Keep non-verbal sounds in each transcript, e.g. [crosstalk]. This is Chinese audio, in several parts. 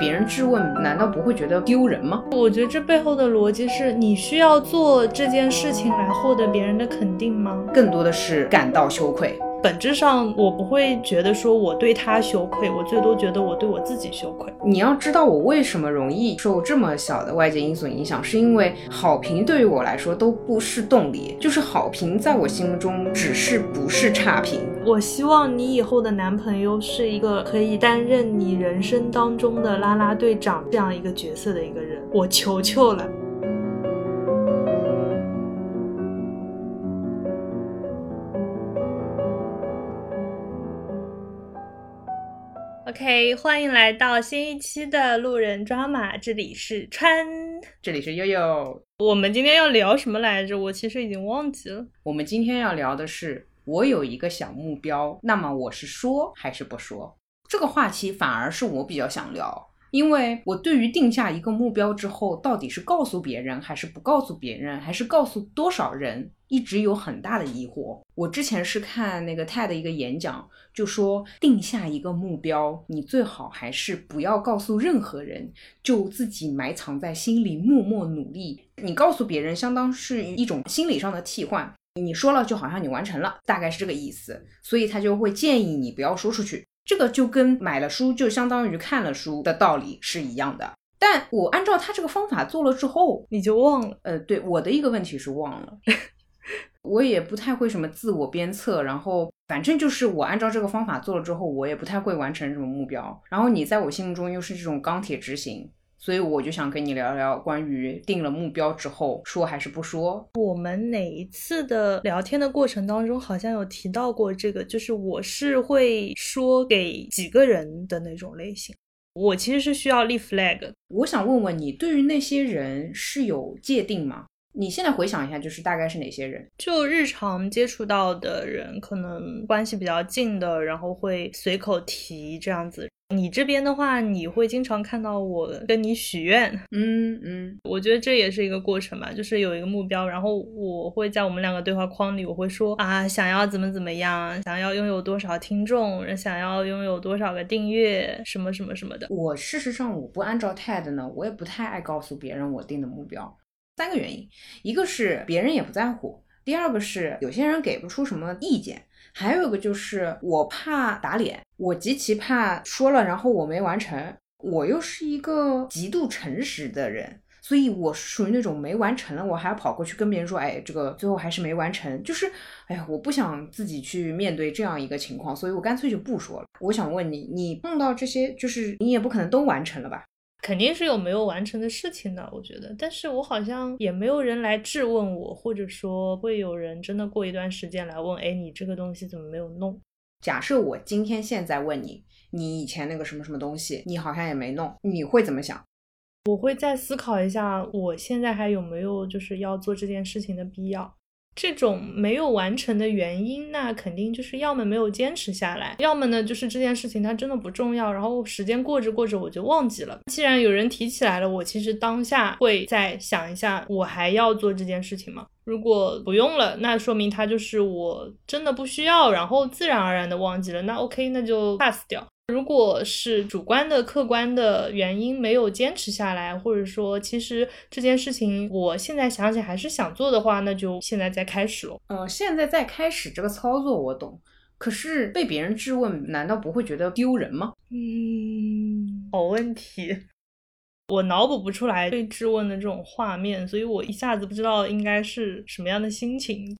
别人质问，难道不会觉得丢人吗？我觉得这背后的逻辑是你需要做这件事情来获得别人的肯定吗？更多的是感到羞愧。本质上，我不会觉得说我对他羞愧，我最多觉得我对我自己羞愧。你要知道，我为什么容易受这么小的外界因素影响，是因为好评对于我来说都不是动力，就是好评在我心目中只是不是差评。我希望你以后的男朋友是一个可以担任你人生当中的啦啦队长这样一个角色的一个人，我求求了。OK，欢迎来到新一期的路人抓马，这里是川，这里是悠悠。我们今天要聊什么来着？我其实已经忘记了。我们今天要聊的是，我有一个小目标，那么我是说还是不说？这个话题反而是我比较想聊。因为我对于定下一个目标之后，到底是告诉别人还是不告诉别人，还是告诉多少人，一直有很大的疑惑。我之前是看那个泰的一个演讲，就说定下一个目标，你最好还是不要告诉任何人，就自己埋藏在心里，默默努力。你告诉别人，相当是一种心理上的替换。你说了，就好像你完成了，大概是这个意思。所以他就会建议你不要说出去。这个就跟买了书就相当于看了书的道理是一样的，但我按照他这个方法做了之后，你就忘了。呃，对，我的一个问题是忘了，[laughs] 我也不太会什么自我鞭策，然后反正就是我按照这个方法做了之后，我也不太会完成什么目标。然后你在我心目中又是这种钢铁执行。所以我就想跟你聊聊关于定了目标之后说还是不说。我们哪一次的聊天的过程当中好像有提到过这个，就是我是会说给几个人的那种类型。我其实是需要立 flag。我想问问你，对于那些人是有界定吗？你现在回想一下，就是大概是哪些人？就日常接触到的人，可能关系比较近的，然后会随口提这样子。你这边的话，你会经常看到我跟你许愿，嗯嗯，我觉得这也是一个过程吧，就是有一个目标，然后我会在我们两个对话框里，我会说啊，想要怎么怎么样，想要拥有多少听众，想要拥有多少个订阅，什么什么什么的。我事实上我不按照 TED 呢，我也不太爱告诉别人我定的目标。三个原因，一个是别人也不在乎，第二个是有些人给不出什么意见。还有一个就是我怕打脸，我极其怕说了然后我没完成。我又是一个极度诚实的人，所以我属于那种没完成了，我还要跑过去跟别人说，哎，这个最后还是没完成。就是，哎呀，我不想自己去面对这样一个情况，所以我干脆就不说了。我想问你，你碰到这些，就是你也不可能都完成了吧？肯定是有没有完成的事情的，我觉得，但是我好像也没有人来质问我，或者说会有人真的过一段时间来问，哎，你这个东西怎么没有弄？假设我今天现在问你，你以前那个什么什么东西，你好像也没弄，你会怎么想？我会再思考一下，我现在还有没有就是要做这件事情的必要。这种没有完成的原因，那肯定就是要么没有坚持下来，要么呢就是这件事情它真的不重要，然后时间过着过着我就忘记了。既然有人提起来了，我其实当下会再想一下，我还要做这件事情吗？如果不用了，那说明它就是我真的不需要，然后自然而然的忘记了，那 OK，那就 pass 掉。如果是主观的、客观的原因没有坚持下来，或者说其实这件事情我现在想起还是想做的话，那就现在再开始了。嗯，现在再开始这个操作我懂，可是被别人质问，难道不会觉得丢人吗？嗯，好问题，我脑补不出来被质问的这种画面，所以我一下子不知道应该是什么样的心情，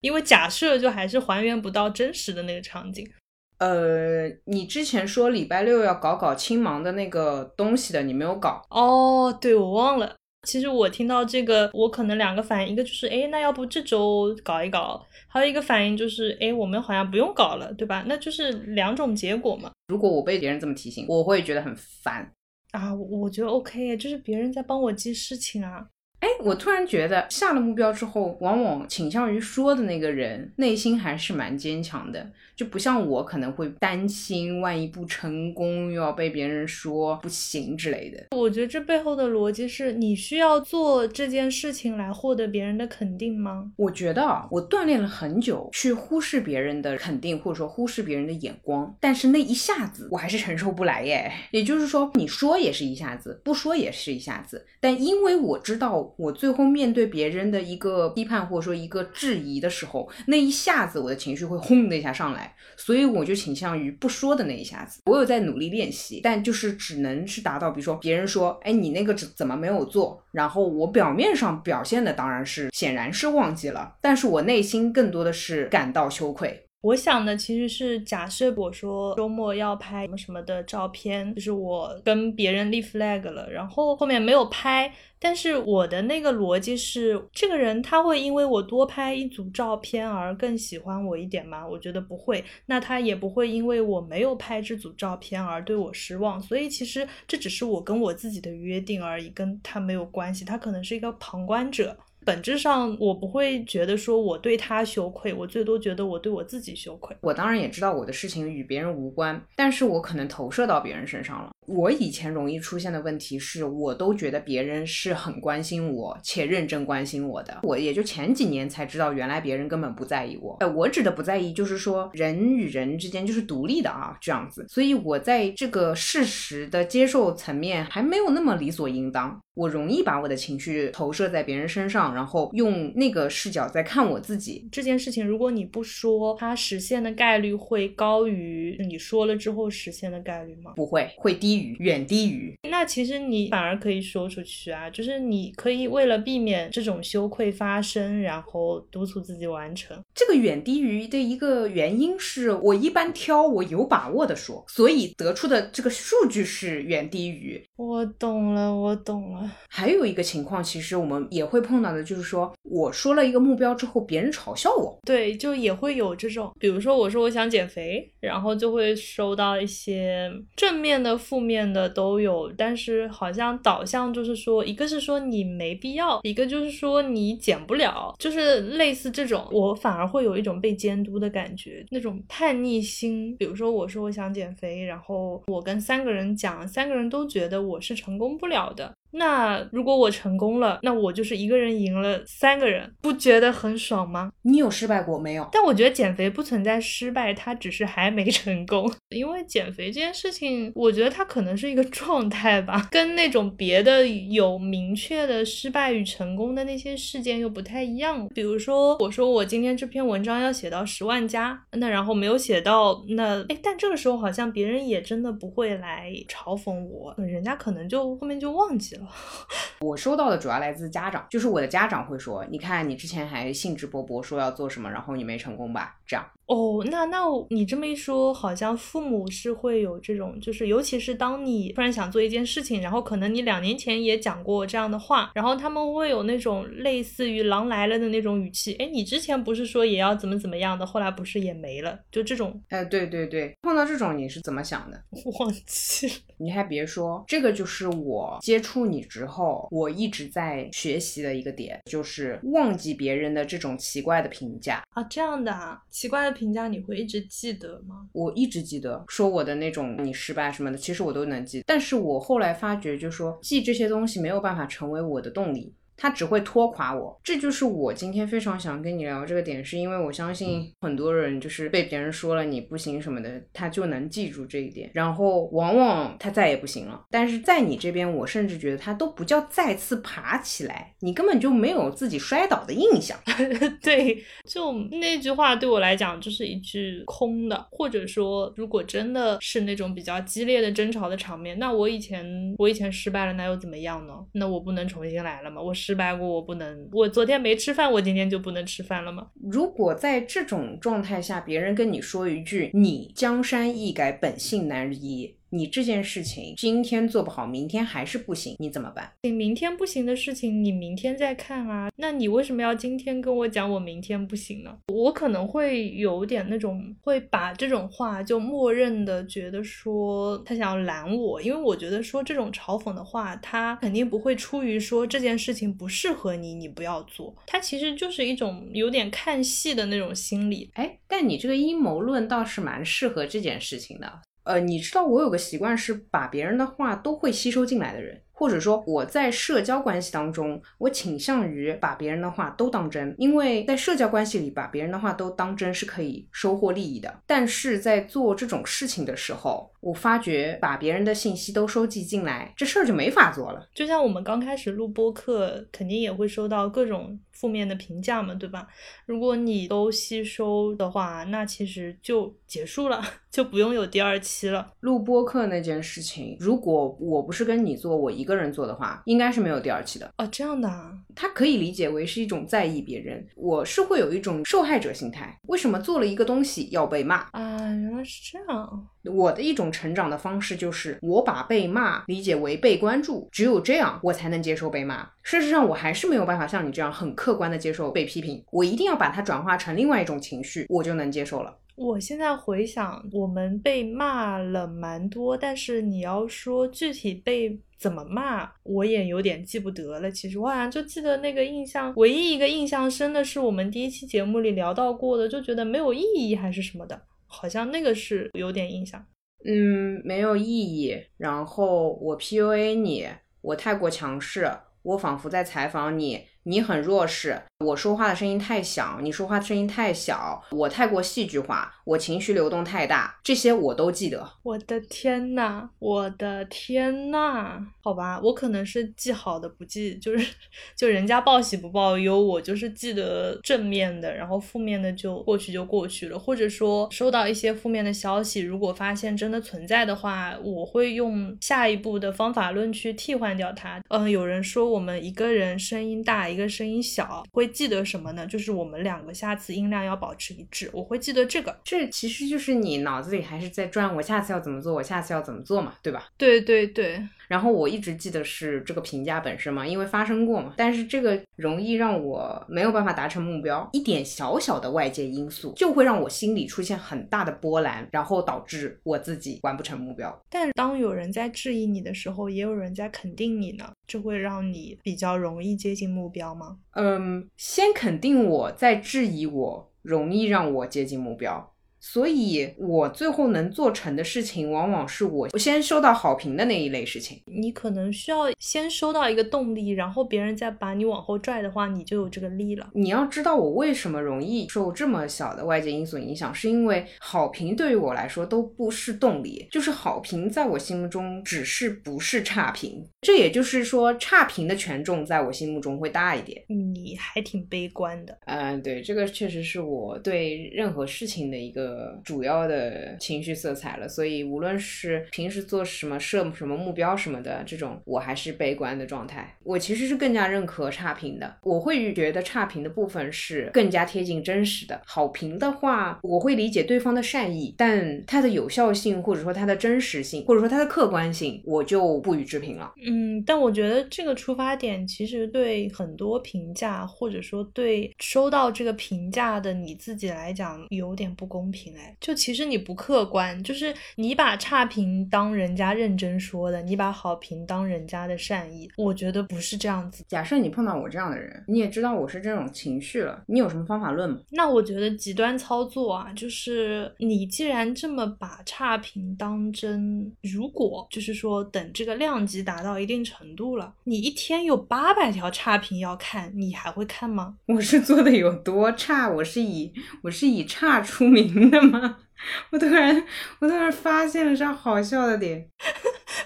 因为假设就还是还原不到真实的那个场景。呃，你之前说礼拜六要搞搞青芒的那个东西的，你没有搞哦？对，我忘了。其实我听到这个，我可能两个反应，一个就是，哎，那要不这周搞一搞？还有一个反应就是，哎，我们好像不用搞了，对吧？那就是两种结果嘛。如果我被别人这么提醒，我会觉得很烦啊。我觉得 OK，就是别人在帮我记事情啊。哎，我突然觉得下了目标之后，往往倾向于说的那个人，内心还是蛮坚强的。就不像我可能会担心，万一不成功又要被别人说不行之类的。我觉得这背后的逻辑是你需要做这件事情来获得别人的肯定吗？我觉得啊，我锻炼了很久去忽视别人的肯定，或者说忽视别人的眼光，但是那一下子我还是承受不来耶。也就是说，你说也是一下子，不说也是一下子，但因为我知道我最后面对别人的一个批判或者说一个质疑的时候，那一下子我的情绪会轰的一下上来。所以我就倾向于不说的那一下子，我有在努力练习，但就是只能是达到，比如说别人说，哎，你那个怎怎么没有做？然后我表面上表现的当然是显然是忘记了，但是我内心更多的是感到羞愧。我想的其实是，假设我说周末要拍什么什么的照片，就是我跟别人立 flag 了，然后后面没有拍，但是我的那个逻辑是，这个人他会因为我多拍一组照片而更喜欢我一点吗？我觉得不会，那他也不会因为我没有拍这组照片而对我失望。所以其实这只是我跟我自己的约定而已，跟他没有关系，他可能是一个旁观者。本质上，我不会觉得说我对他羞愧，我最多觉得我对我自己羞愧。我当然也知道我的事情与别人无关，但是我可能投射到别人身上了。我以前容易出现的问题是，我都觉得别人是很关心我且认真关心我的。我也就前几年才知道，原来别人根本不在意我。呃，我指的不在意，就是说人与人之间就是独立的啊，这样子。所以我在这个事实的接受层面还没有那么理所应当。我容易把我的情绪投射在别人身上，然后用那个视角在看我自己。这件事情，如果你不说，它实现的概率会高于你说了之后实现的概率吗？不会，会低于，远低于。那其实你反而可以说出去啊，就是你可以为了避免这种羞愧发生，然后督促自己完成。这个远低于的一个原因是我一般挑我有把握的说，所以得出的这个数据是远低于。我懂了，我懂了。还有一个情况，其实我们也会碰到的，就是说我说了一个目标之后，别人嘲笑我。对，就也会有这种，比如说我说我想减肥，然后就会收到一些正面的、负面的都有，但是好像导向就是说，一个是说你没必要，一个就是说你减不了，就是类似这种，我反而会有一种被监督的感觉，那种叛逆心。比如说我说我想减肥，然后我跟三个人讲，三个人都觉得我是成功不了的。那如果我成功了，那我就是一个人赢了三个人，不觉得很爽吗？你有失败过没有？但我觉得减肥不存在失败，它只是还没成功。因为减肥这件事情，我觉得它可能是一个状态吧，跟那种别的有明确的失败与成功的那些事件又不太一样。比如说，我说我今天这篇文章要写到十万加，那然后没有写到，那哎，但这个时候好像别人也真的不会来嘲讽我，人家可能就后面就忘记了。[laughs] 我收到的主要来自家长，就是我的家长会说：“你看，你之前还兴致勃勃说要做什么，然后你没成功吧？”这样。哦，那那你这么一说，好像父母是会有这种，就是尤其是当你突然想做一件事情，然后可能你两年前也讲过这样的话，然后他们会有那种类似于“狼来了”的那种语气。哎，你之前不是说也要怎么怎么样的，后来不是也没了？就这种。哎，对对对，碰到这种你是怎么想的？[laughs] 忘记了。你还别说，这个就是我接触你之后，我一直在学习的一个点，就是忘记别人的这种奇怪的评价啊。这样的啊，奇怪的。评价你会一直记得吗？我一直记得，说我的那种你失败什么的，其实我都能记。但是我后来发觉，就说记这些东西没有办法成为我的动力。他只会拖垮我，这就是我今天非常想跟你聊这个点，是因为我相信很多人就是被别人说了你不行什么的，他就能记住这一点，然后往往他再也不行了。但是在你这边，我甚至觉得他都不叫再次爬起来，你根本就没有自己摔倒的印象。[laughs] 对，就那句话对我来讲就是一句空的，或者说，如果真的是那种比较激烈的争吵的场面，那我以前我以前失败了，那又怎么样呢？那我不能重新来了吗？我失败过，我不能。我昨天没吃饭，我今天就不能吃饭了吗？如果在这种状态下，别人跟你说一句“你江山易改，本性难移”。你这件事情今天做不好，明天还是不行，你怎么办？你明天不行的事情，你明天再看啊。那你为什么要今天跟我讲我明天不行呢？我可能会有点那种会把这种话就默认的觉得说他想要拦我，因为我觉得说这种嘲讽的话，他肯定不会出于说这件事情不适合你，你不要做。他其实就是一种有点看戏的那种心理。哎，但你这个阴谋论倒是蛮适合这件事情的。呃，你知道我有个习惯是把别人的话都会吸收进来的人。或者说我在社交关系当中，我倾向于把别人的话都当真，因为在社交关系里把别人的话都当真是可以收获利益的。但是在做这种事情的时候，我发觉把别人的信息都收集进来，这事儿就没法做了。就像我们刚开始录播课，肯定也会收到各种负面的评价嘛，对吧？如果你都吸收的话，那其实就结束了，[laughs] 就不用有第二期了。录播课那件事情，如果我不是跟你做，我一。个人做的话，应该是没有第二期的哦。这样的，啊，他可以理解为是一种在意别人。我是会有一种受害者心态。为什么做了一个东西要被骂啊？原来是这样。我的一种成长的方式就是，我把被骂理解为被关注，只有这样我才能接受被骂。事实上，我还是没有办法像你这样很客观的接受被批评。我一定要把它转化成另外一种情绪，我就能接受了。我现在回想，我们被骂了蛮多，但是你要说具体被怎么骂，我也有点记不得了。其实我好像就记得那个印象，唯一一个印象深的是我们第一期节目里聊到过的，就觉得没有意义还是什么的，好像那个是有点印象。嗯，没有意义。然后我 PUA 你，我太过强势，我仿佛在采访你。你很弱势，我说话的声音太响，你说话声音太小，我太过戏剧化，我情绪流动太大，这些我都记得。我的天呐，我的天呐，好吧，我可能是记好的不记，就是就人家报喜不报忧，我就是记得正面的，然后负面的就过去就过去了。或者说收到一些负面的消息，如果发现真的存在的话，我会用下一步的方法论去替换掉它。嗯，有人说我们一个人声音大。一个声音小会记得什么呢？就是我们两个下次音量要保持一致，我会记得这个。这其实就是你脑子里还是在转，我下次要怎么做，我下次要怎么做嘛，对吧？对对对。然后我一直记得是这个评价本身嘛，因为发生过嘛。但是这个容易让我没有办法达成目标，一点小小的外界因素就会让我心里出现很大的波澜，然后导致我自己完不成目标。但当有人在质疑你的时候，也有人在肯定你呢，这会让你比较容易接近目标吗？嗯，先肯定我，再质疑我，容易让我接近目标。所以，我最后能做成的事情，往往是我先收到好评的那一类事情。你可能需要先收到一个动力，然后别人再把你往后拽的话，你就有这个力了。你要知道，我为什么容易受这么小的外界因素影响，是因为好评对于我来说都不是动力，就是好评在我心目中只是不是差评。这也就是说，差评的权重在我心目中会大一点。你还挺悲观的。嗯，对，这个确实是我对任何事情的一个。呃主要的情绪色彩了，所以无论是平时做什么设什么目标什么的，这种我还是悲观的状态。我其实是更加认可差评的，我会觉得差评的部分是更加贴近真实的。好评的话，我会理解对方的善意，但它的有效性或者说它的真实性或者说它的客观性，我就不予置评了。嗯，但我觉得这个出发点其实对很多评价或者说对收到这个评价的你自己来讲有点不公平。就其实你不客观，就是你把差评当人家认真说的，你把好评当人家的善意，我觉得不是这样子。假设你碰到我这样的人，你也知道我是这种情绪了，你有什么方法论吗？那我觉得极端操作啊，就是你既然这么把差评当真，如果就是说等这个量级达到一定程度了，你一天有八百条差评要看，你还会看吗？[laughs] 我是做的有多差？我是以我是以差出名的。吗？[laughs] 我突然，我突然发现了啥好笑的点。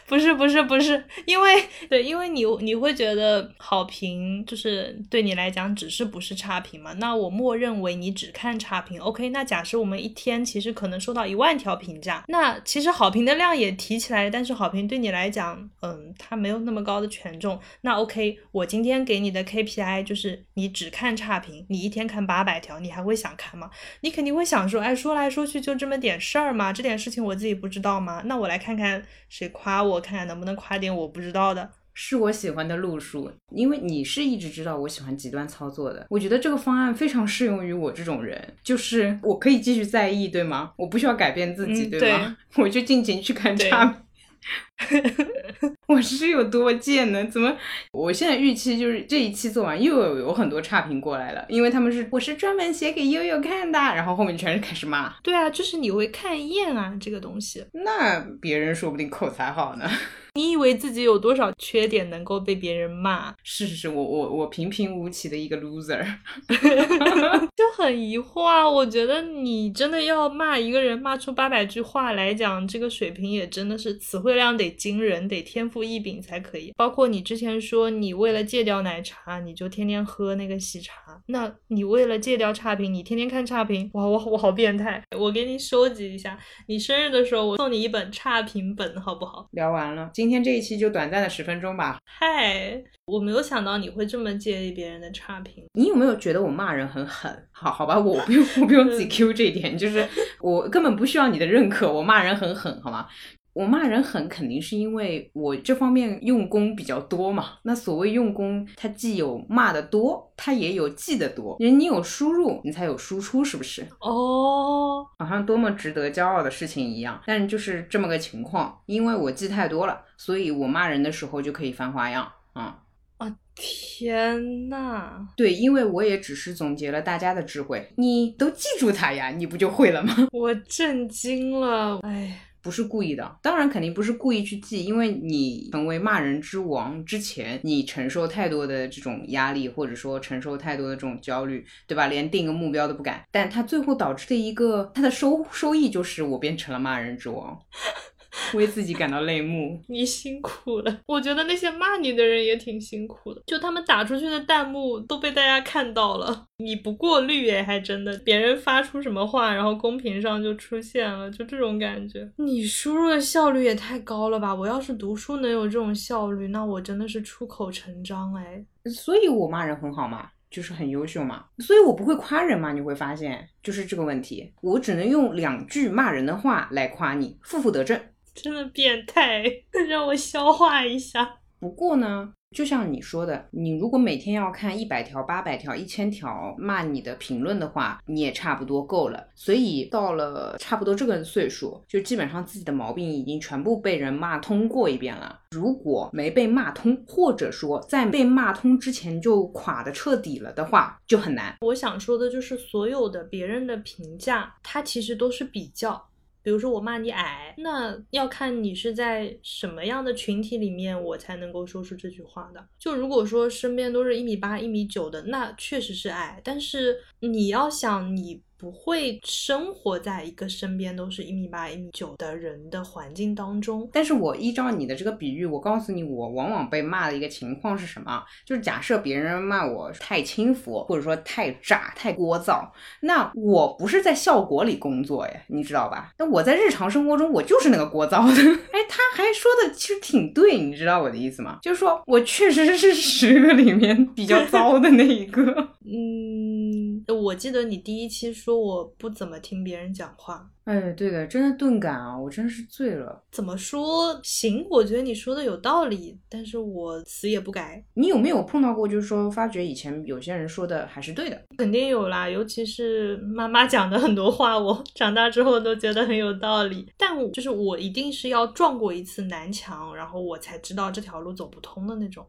不是不是不是，因为对，因为你你会觉得好评就是对你来讲只是不是差评嘛？那我默认为你只看差评。OK，那假设我们一天其实可能收到一万条评价，那其实好评的量也提起来，但是好评对你来讲，嗯，它没有那么高的权重。那 OK，我今天给你的 KPI 就是你只看差评，你一天看八百条，你还会想看吗？你肯定会想说，哎，说来说去就这么点事儿嘛，这点事情我自己不知道吗？那我来看看谁夸我，看看能不能夸点我不知道的。是我喜欢的路数，因为你是一直知道我喜欢极端操作的。我觉得这个方案非常适用于我这种人，就是我可以继续在意，对吗？我不需要改变自己，对吗？[laughs] 我就尽情去看差。[laughs] 我是有多贱呢？怎么？我现在预期就是这一期做完，又有有很多差评过来了，因为他们是我是专门写给悠悠看的，然后后面全是开始骂。对啊，就是你会看厌啊这个东西。那别人说不定口才好呢。你以为自己有多少缺点能够被别人骂？是是是，我我我平平无奇的一个 loser，[laughs] 就很疑惑啊。我觉得你真的要骂一个人骂出八百句话来讲，这个水平也真的是词汇量得惊人，得天赋异禀才可以。包括你之前说你为了戒掉奶茶，你就天天喝那个喜茶，那你为了戒掉差评，你天天看差评，哇，我我好变态。我给你收集一下，你生日的时候我送你一本差评本，好不好？聊完了。今天这一期就短暂的十分钟吧。嗨，我没有想到你会这么介意别人的差评。你有没有觉得我骂人很狠？好好吧，我不用，我不用 [laughs] 自己 Q 这一点，就是我根本不需要你的认可。我骂人很狠，好吗？我骂人狠，肯定是因为我这方面用功比较多嘛。那所谓用功，它既有骂的多，它也有记得多。人你有输入，你才有输出，是不是？哦，好像多么值得骄傲的事情一样。但就是这么个情况，因为我记太多了，所以我骂人的时候就可以翻花样啊。啊天呐！对，因为我也只是总结了大家的智慧，你都记住它呀，你不就会了吗？我震惊了，哎。不是故意的，当然肯定不是故意去记，因为你成为骂人之王之前，你承受太多的这种压力，或者说承受太多的这种焦虑，对吧？连定个目标都不敢，但他最后导致的一个他的收收益就是我变成了骂人之王。为自己感到泪目，[laughs] 你辛苦了。我觉得那些骂你的人也挺辛苦的，就他们打出去的弹幕都被大家看到了。你不过滤哎，还真的，别人发出什么话，然后公屏上就出现了，就这种感觉。你输入的效率也太高了吧？我要是读书能有这种效率，那我真的是出口成章哎。所以我骂人很好嘛，就是很优秀嘛。所以我不会夸人嘛，你会发现就是这个问题。我只能用两句骂人的话来夸你，负负得正。真的变态，[laughs] 让我消化一下。不过呢，就像你说的，你如果每天要看一百条、八百条、一千条骂你的评论的话，你也差不多够了。所以到了差不多这个岁数，就基本上自己的毛病已经全部被人骂通过一遍了。如果没被骂通，或者说在被骂通之前就垮的彻底了的话，就很难。我想说的就是，所有的别人的评价，它其实都是比较。比如说我骂你矮，那要看你是在什么样的群体里面，我才能够说出这句话的。就如果说身边都是一米八、一米九的，那确实是矮。但是你要想你。不会生活在一个身边都是一米八、一米九的人的环境当中。但是我依照你的这个比喻，我告诉你，我往往被骂的一个情况是什么？就是假设别人骂我太轻浮，或者说太炸、太聒噪，那我不是在效果里工作呀，你知道吧？那我在日常生活中，我就是那个聒噪的。[laughs] 哎，他还说的其实挺对，你知道我的意思吗？就是说我确实是十个里面比较 [laughs] 糟的那一个。嗯，我记得你第一期说。说我不怎么听别人讲话，哎，对的，真的钝感啊，我真是醉了。怎么说行？我觉得你说的有道理，但是我死也不改。你有没有碰到过，就是说发觉以前有些人说的还是对的？肯定有啦，尤其是妈妈讲的很多话，我长大之后都觉得很有道理。但就是我一定是要撞过一次南墙，然后我才知道这条路走不通的那种。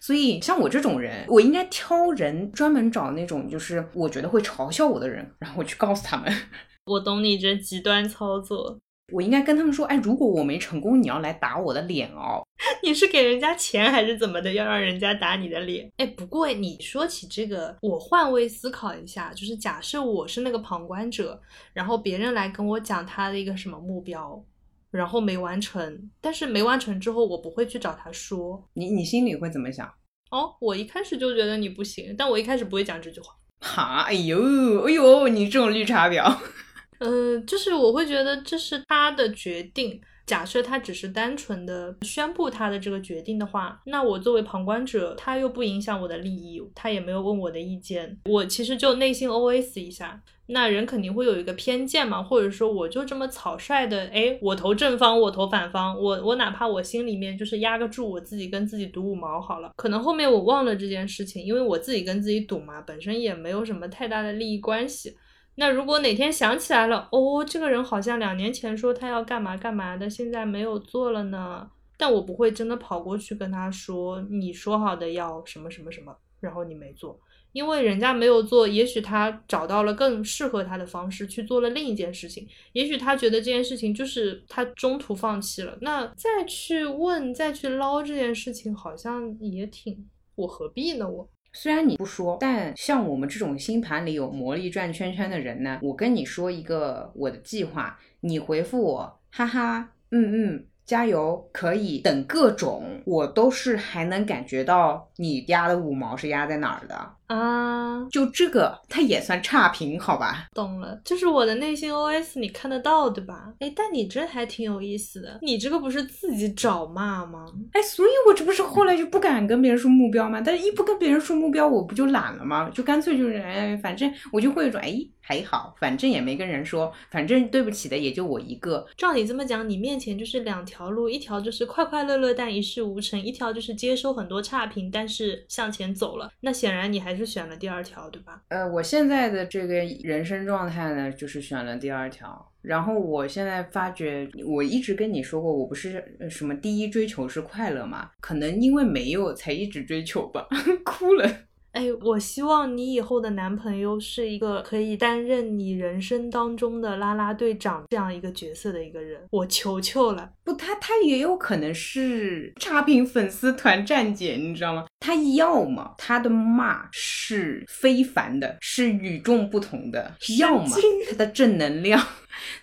所以，像我这种人，我应该挑人，专门找那种就是我觉得会嘲笑我的人，然后我去告诉他们。[laughs] 我懂你这极端操作。我应该跟他们说，哎，如果我没成功，你要来打我的脸哦。[laughs] 你是给人家钱还是怎么的？要让人家打你的脸？哎，不过你说起这个，我换位思考一下，就是假设我是那个旁观者，然后别人来跟我讲他的一个什么目标。然后没完成，但是没完成之后，我不会去找他说。你你心里会怎么想？哦，我一开始就觉得你不行，但我一开始不会讲这句话。[laughs] 哈，哎呦，哎呦，你这种绿茶婊。[laughs] 嗯，就是我会觉得这是他的决定。假设他只是单纯的宣布他的这个决定的话，那我作为旁观者，他又不影响我的利益，他也没有问我的意见，我其实就内心 OS 一下。那人肯定会有一个偏见嘛，或者说我就这么草率的，哎，我投正方，我投反方，我我哪怕我心里面就是压个注，我自己跟自己赌五毛好了，可能后面我忘了这件事情，因为我自己跟自己赌嘛，本身也没有什么太大的利益关系。那如果哪天想起来了，哦，这个人好像两年前说他要干嘛干嘛的，现在没有做了呢。但我不会真的跑过去跟他说，你说好的要什么什么什么，然后你没做，因为人家没有做，也许他找到了更适合他的方式去做了另一件事情，也许他觉得这件事情就是他中途放弃了，那再去问再去捞这件事情，好像也挺，我何必呢？我。虽然你不说，但像我们这种星盘里有魔力转圈圈的人呢，我跟你说一个我的计划，你回复我，哈哈，嗯嗯。加油，可以等各种，我都是还能感觉到你压的五毛是压在哪儿的啊？就这个，它也算差评，好吧？懂了，就是我的内心 OS，你看得到对吧？哎，但你这还挺有意思的，你这个不是自己找骂吗？哎，所以我这不是后来就不敢跟别人说目标吗？但是一不跟别人说目标，我不就懒了吗？就干脆就是，哎，反正我就会说，哎。还好，反正也没跟人说，反正对不起的也就我一个。照你这么讲，你面前就是两条条路，一条就是快快乐乐但一事无成，一条就是接收很多差评但是向前走了。那显然你还是选了第二条，对吧？呃，我现在的这个人生状态呢，就是选了第二条。然后我现在发觉，我一直跟你说过，我不是什么第一追求是快乐嘛？可能因为没有才一直追求吧，[laughs] 哭了。哎，我希望你以后的男朋友是一个可以担任你人生当中的啦啦队长这样一个角色的一个人，我求求了。不，他他也有可能是差评粉丝团站姐，你知道吗？他要么他的骂是非凡的，是与众不同的，要么他的正能量。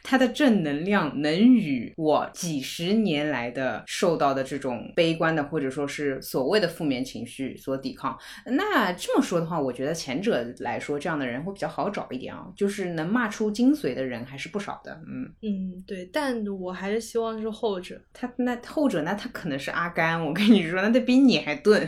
他的正能量能与我几十年来的受到的这种悲观的或者说是所谓的负面情绪所抵抗。那这么说的话，我觉得前者来说，这样的人会比较好找一点啊，就是能骂出精髓的人还是不少的。嗯嗯，对，但我还是希望是后者。他那后者，那他可能是阿甘，我跟你说，那他比你还钝。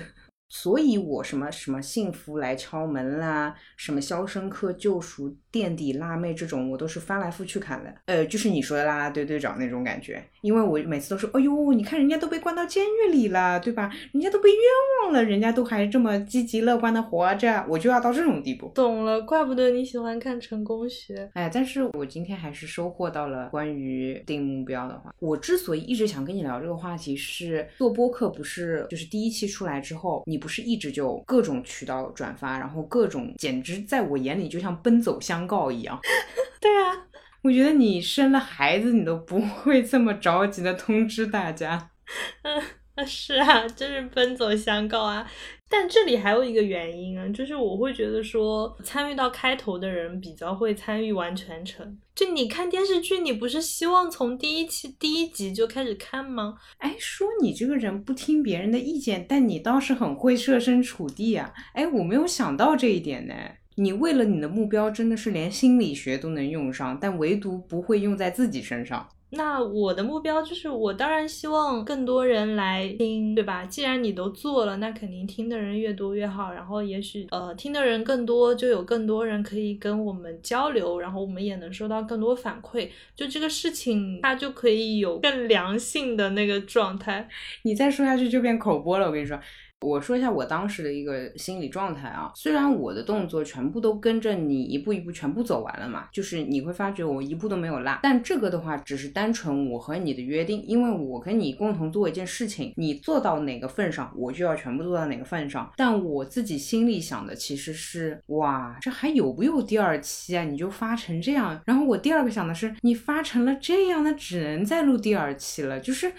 所以，我什么什么幸福来敲门啦，什么肖申克救赎。垫底辣妹这种我都是翻来覆去看的，呃，就是你说的啦啦队队长那种感觉，因为我每次都说，哎呦，你看人家都被关到监狱里了，对吧？人家都被冤枉了，人家都还这么积极乐观的活着，我就要到这种地步。懂了，怪不得你喜欢看成功学。哎，但是我今天还是收获到了关于定目标的话。我之所以一直想跟你聊这个话题，是做播客不是就是第一期出来之后，你不是一直就各种渠道转发，然后各种简直在我眼里就像奔走相。告一样，[laughs] 对啊，我觉得你生了孩子，你都不会这么着急的通知大家。嗯，[laughs] 是啊，就是奔走相告啊。但这里还有一个原因啊，就是我会觉得说，参与到开头的人比较会参与完全程。就你看电视剧，你不是希望从第一期第一集就开始看吗？哎，说你这个人不听别人的意见，但你倒是很会设身处地啊。哎，我没有想到这一点呢。你为了你的目标，真的是连心理学都能用上，但唯独不会用在自己身上。那我的目标就是，我当然希望更多人来听，对吧？既然你都做了，那肯定听的人越多越好。然后也许呃，听的人更多，就有更多人可以跟我们交流，然后我们也能收到更多反馈。就这个事情，它就可以有更良性的那个状态。你再说下去就变口播了，我跟你说。我说一下我当时的一个心理状态啊，虽然我的动作全部都跟着你一步一步全部走完了嘛，就是你会发觉我一步都没有落，但这个的话只是单纯我和你的约定，因为我跟你共同做一件事情，你做到哪个份上，我就要全部做到哪个份上。但我自己心里想的其实是，哇，这还有不有第二期啊？你就发成这样，然后我第二个想的是，你发成了这样，那只能再录第二期了，就是，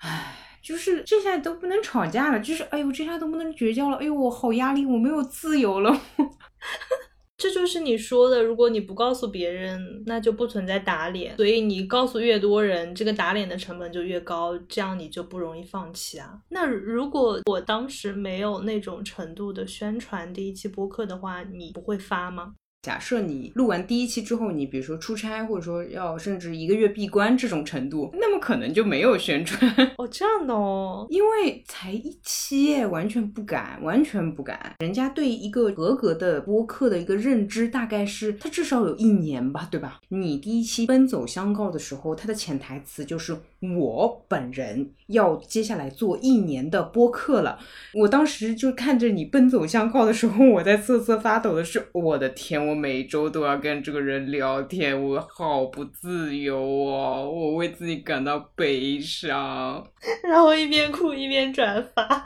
唉。就是这下都不能吵架了，就是哎呦，这下都不能绝交了，哎呦，我好压力，我没有自由了。[laughs] 这就是你说的，如果你不告诉别人，那就不存在打脸，所以你告诉越多人，这个打脸的成本就越高，这样你就不容易放弃啊。那如果我当时没有那种程度的宣传第一期播客的话，你不会发吗？假设你录完第一期之后，你比如说出差，或者说要甚至一个月闭关这种程度，那么可能就没有宣传哦，这样的哦，因为才一期，完全不敢，完全不敢。人家对一个合格的播客的一个认知，大概是他至少有一年吧，对吧？你第一期奔走相告的时候，他的潜台词就是我本人要接下来做一年的播客了。我当时就看着你奔走相告的时候，我在瑟瑟发抖的是，我的天！我每周都要跟这个人聊天，我好不自由哦，我为自己感到悲伤，[laughs] 然后一边哭一边转发，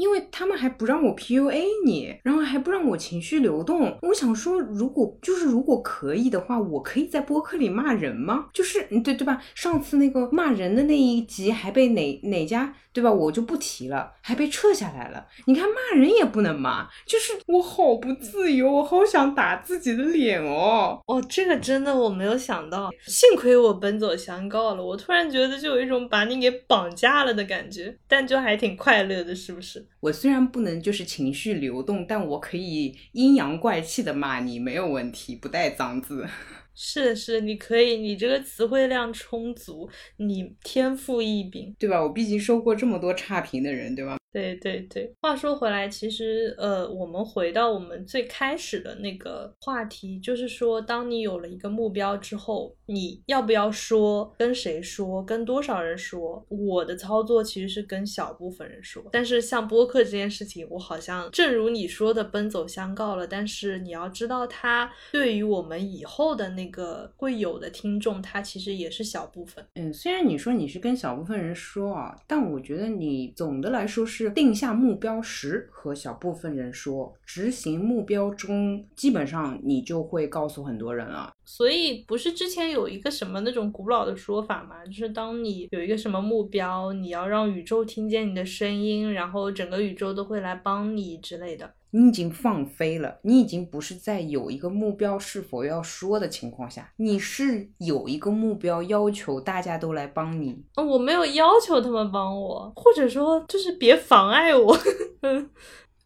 因为他们还不让我 PUA 你，然后还不让我情绪流动。我想说，如果就是如果可以的话，我可以在播客里骂人吗？就是对对吧？上次那个骂人的那一集还被哪哪家？对吧？我就不提了，还被撤下来了。你看骂人也不能骂，就是我好不自由，我好想打自己的脸哦。哦，这个真的我没有想到，幸亏我奔走相告了。我突然觉得就有一种把你给绑架了的感觉，但就还挺快乐的，是不是？我虽然不能就是情绪流动，但我可以阴阳怪气的骂你，没有问题，不带脏字。[laughs] 是是，你可以，你这个词汇量充足，你天赋异禀，对吧？我毕竟收过这么多差评的人，对吧？对对对，话说回来，其实呃，我们回到我们最开始的那个话题，就是说，当你有了一个目标之后，你要不要说，跟谁说，跟多少人说？我的操作其实是跟小部分人说，但是像播客这件事情，我好像正如你说的奔走相告了，但是你要知道，它对于我们以后的那个会有的听众，它其实也是小部分。嗯，虽然你说你是跟小部分人说啊，但我觉得你总的来说是。是定下目标时和小部分人说，执行目标中基本上你就会告诉很多人了。所以不是之前有一个什么那种古老的说法吗？就是当你有一个什么目标，你要让宇宙听见你的声音，然后整个宇宙都会来帮你之类的。你已经放飞了，你已经不是在有一个目标是否要说的情况下，你是有一个目标要求大家都来帮你。我没有要求他们帮我，或者说就是别妨碍我。[laughs]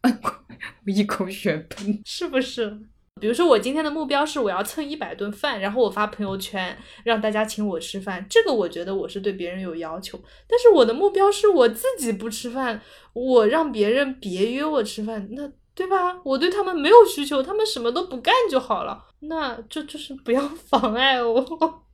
我一口血喷，是不是？比如说我今天的目标是我要蹭一百顿饭，然后我发朋友圈让大家请我吃饭，这个我觉得我是对别人有要求。但是我的目标是我自己不吃饭，我让别人别约我吃饭，那。对吧？我对他们没有需求，他们什么都不干就好了。那就就是不要 [laughs] 妨碍我。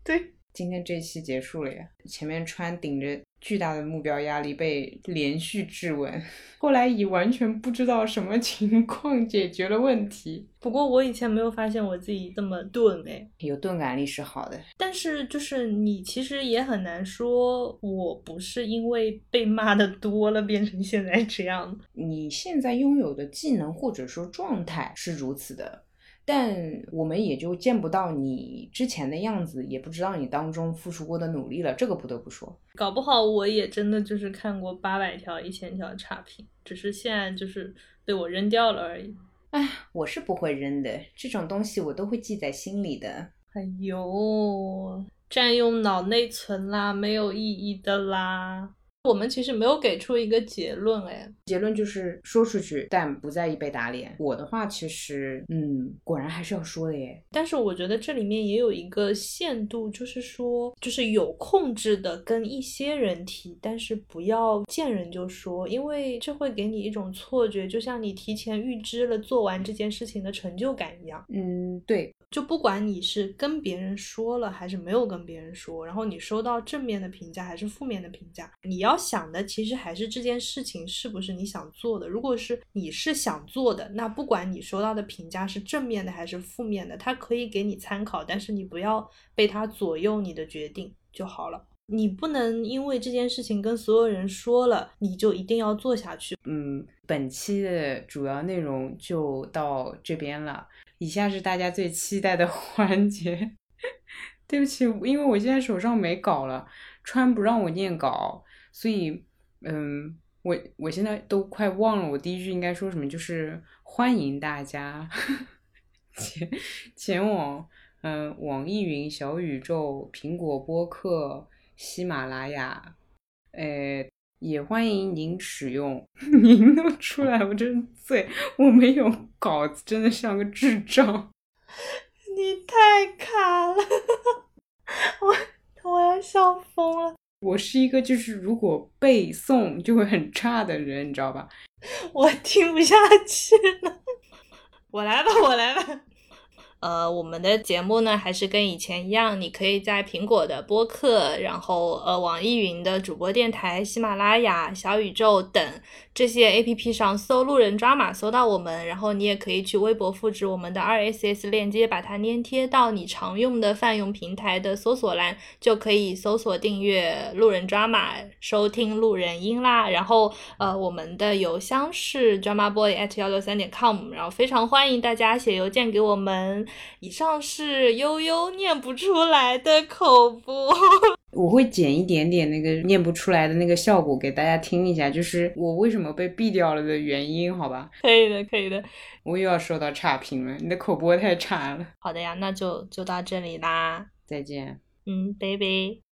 对，今天这期结束了呀。前面穿顶着巨大的目标压力被连续质问，后来以完全不知道什么情况解决了问题。不过我以前没有发现我自己这么钝哎，有钝感力是好的。但是就是你其实也很难说，我不是因为被骂的多了变成现在这样。你现在拥有的技能或者说状态是如此的。但我们也就见不到你之前的样子，也不知道你当中付出过的努力了。这个不得不说，搞不好我也真的就是看过八百条、一千条差评，只是现在就是被我扔掉了而已。哎，我是不会扔的，这种东西我都会记在心里的。哎呦，占用脑内存啦，没有意义的啦。我们其实没有给出一个结论，哎，结论就是说出去，但不在意被打脸。我的话其实，嗯，果然还是要说的耶。但是我觉得这里面也有一个限度，就是说，就是有控制的跟一些人提，但是不要见人就说，因为这会给你一种错觉，就像你提前预知了做完这件事情的成就感一样。嗯，对。就不管你是跟别人说了还是没有跟别人说，然后你收到正面的评价还是负面的评价，你要要想的其实还是这件事情是不是你想做的。如果是你是想做的，那不管你收到的评价是正面的还是负面的，它可以给你参考，但是你不要被它左右你的决定就好了。你不能因为这件事情跟所有人说了，你就一定要做下去。嗯，本期的主要内容就到这边了。以下是大家最期待的 [laughs] 环节。对不起，因为我现在手上没稿了，川不让我念稿，所以，嗯，我我现在都快忘了我第一句应该说什么，就是欢迎大家。前前往嗯网易云、小宇宙、苹果播客、喜马拉雅，呃，也欢迎您使用。[laughs] 您都出来，我真醉，我没有稿子，真的像个智障。你太卡了，[laughs] 我我要笑疯了。我是一个就是如果背诵就会很差的人，你知道吧？[laughs] 我听不下去了，[laughs] 我来吧，我来吧。呃，我们的节目呢，还是跟以前一样，你可以在苹果的播客，然后呃，网易云的主播电台、喜马拉雅、小宇宙等这些 A P P 上搜“路人抓马”，搜到我们。然后你也可以去微博复制我们的 R S S 链接，把它粘贴到你常用的泛用平台的搜索栏，就可以搜索订阅“路人抓马”，收听路人音啦。然后呃，我们的邮箱是 drama boy at 幺六三点 com，然后非常欢迎大家写邮件给我们。以上是悠悠念不出来的口播，[laughs] 我会剪一点点那个念不出来的那个效果给大家听一下，就是我为什么被毙掉了的原因，好吧？可以的，可以的。我又要收到差评了，你的口播太差了。好的呀，那就就到这里啦，再见。嗯，拜拜。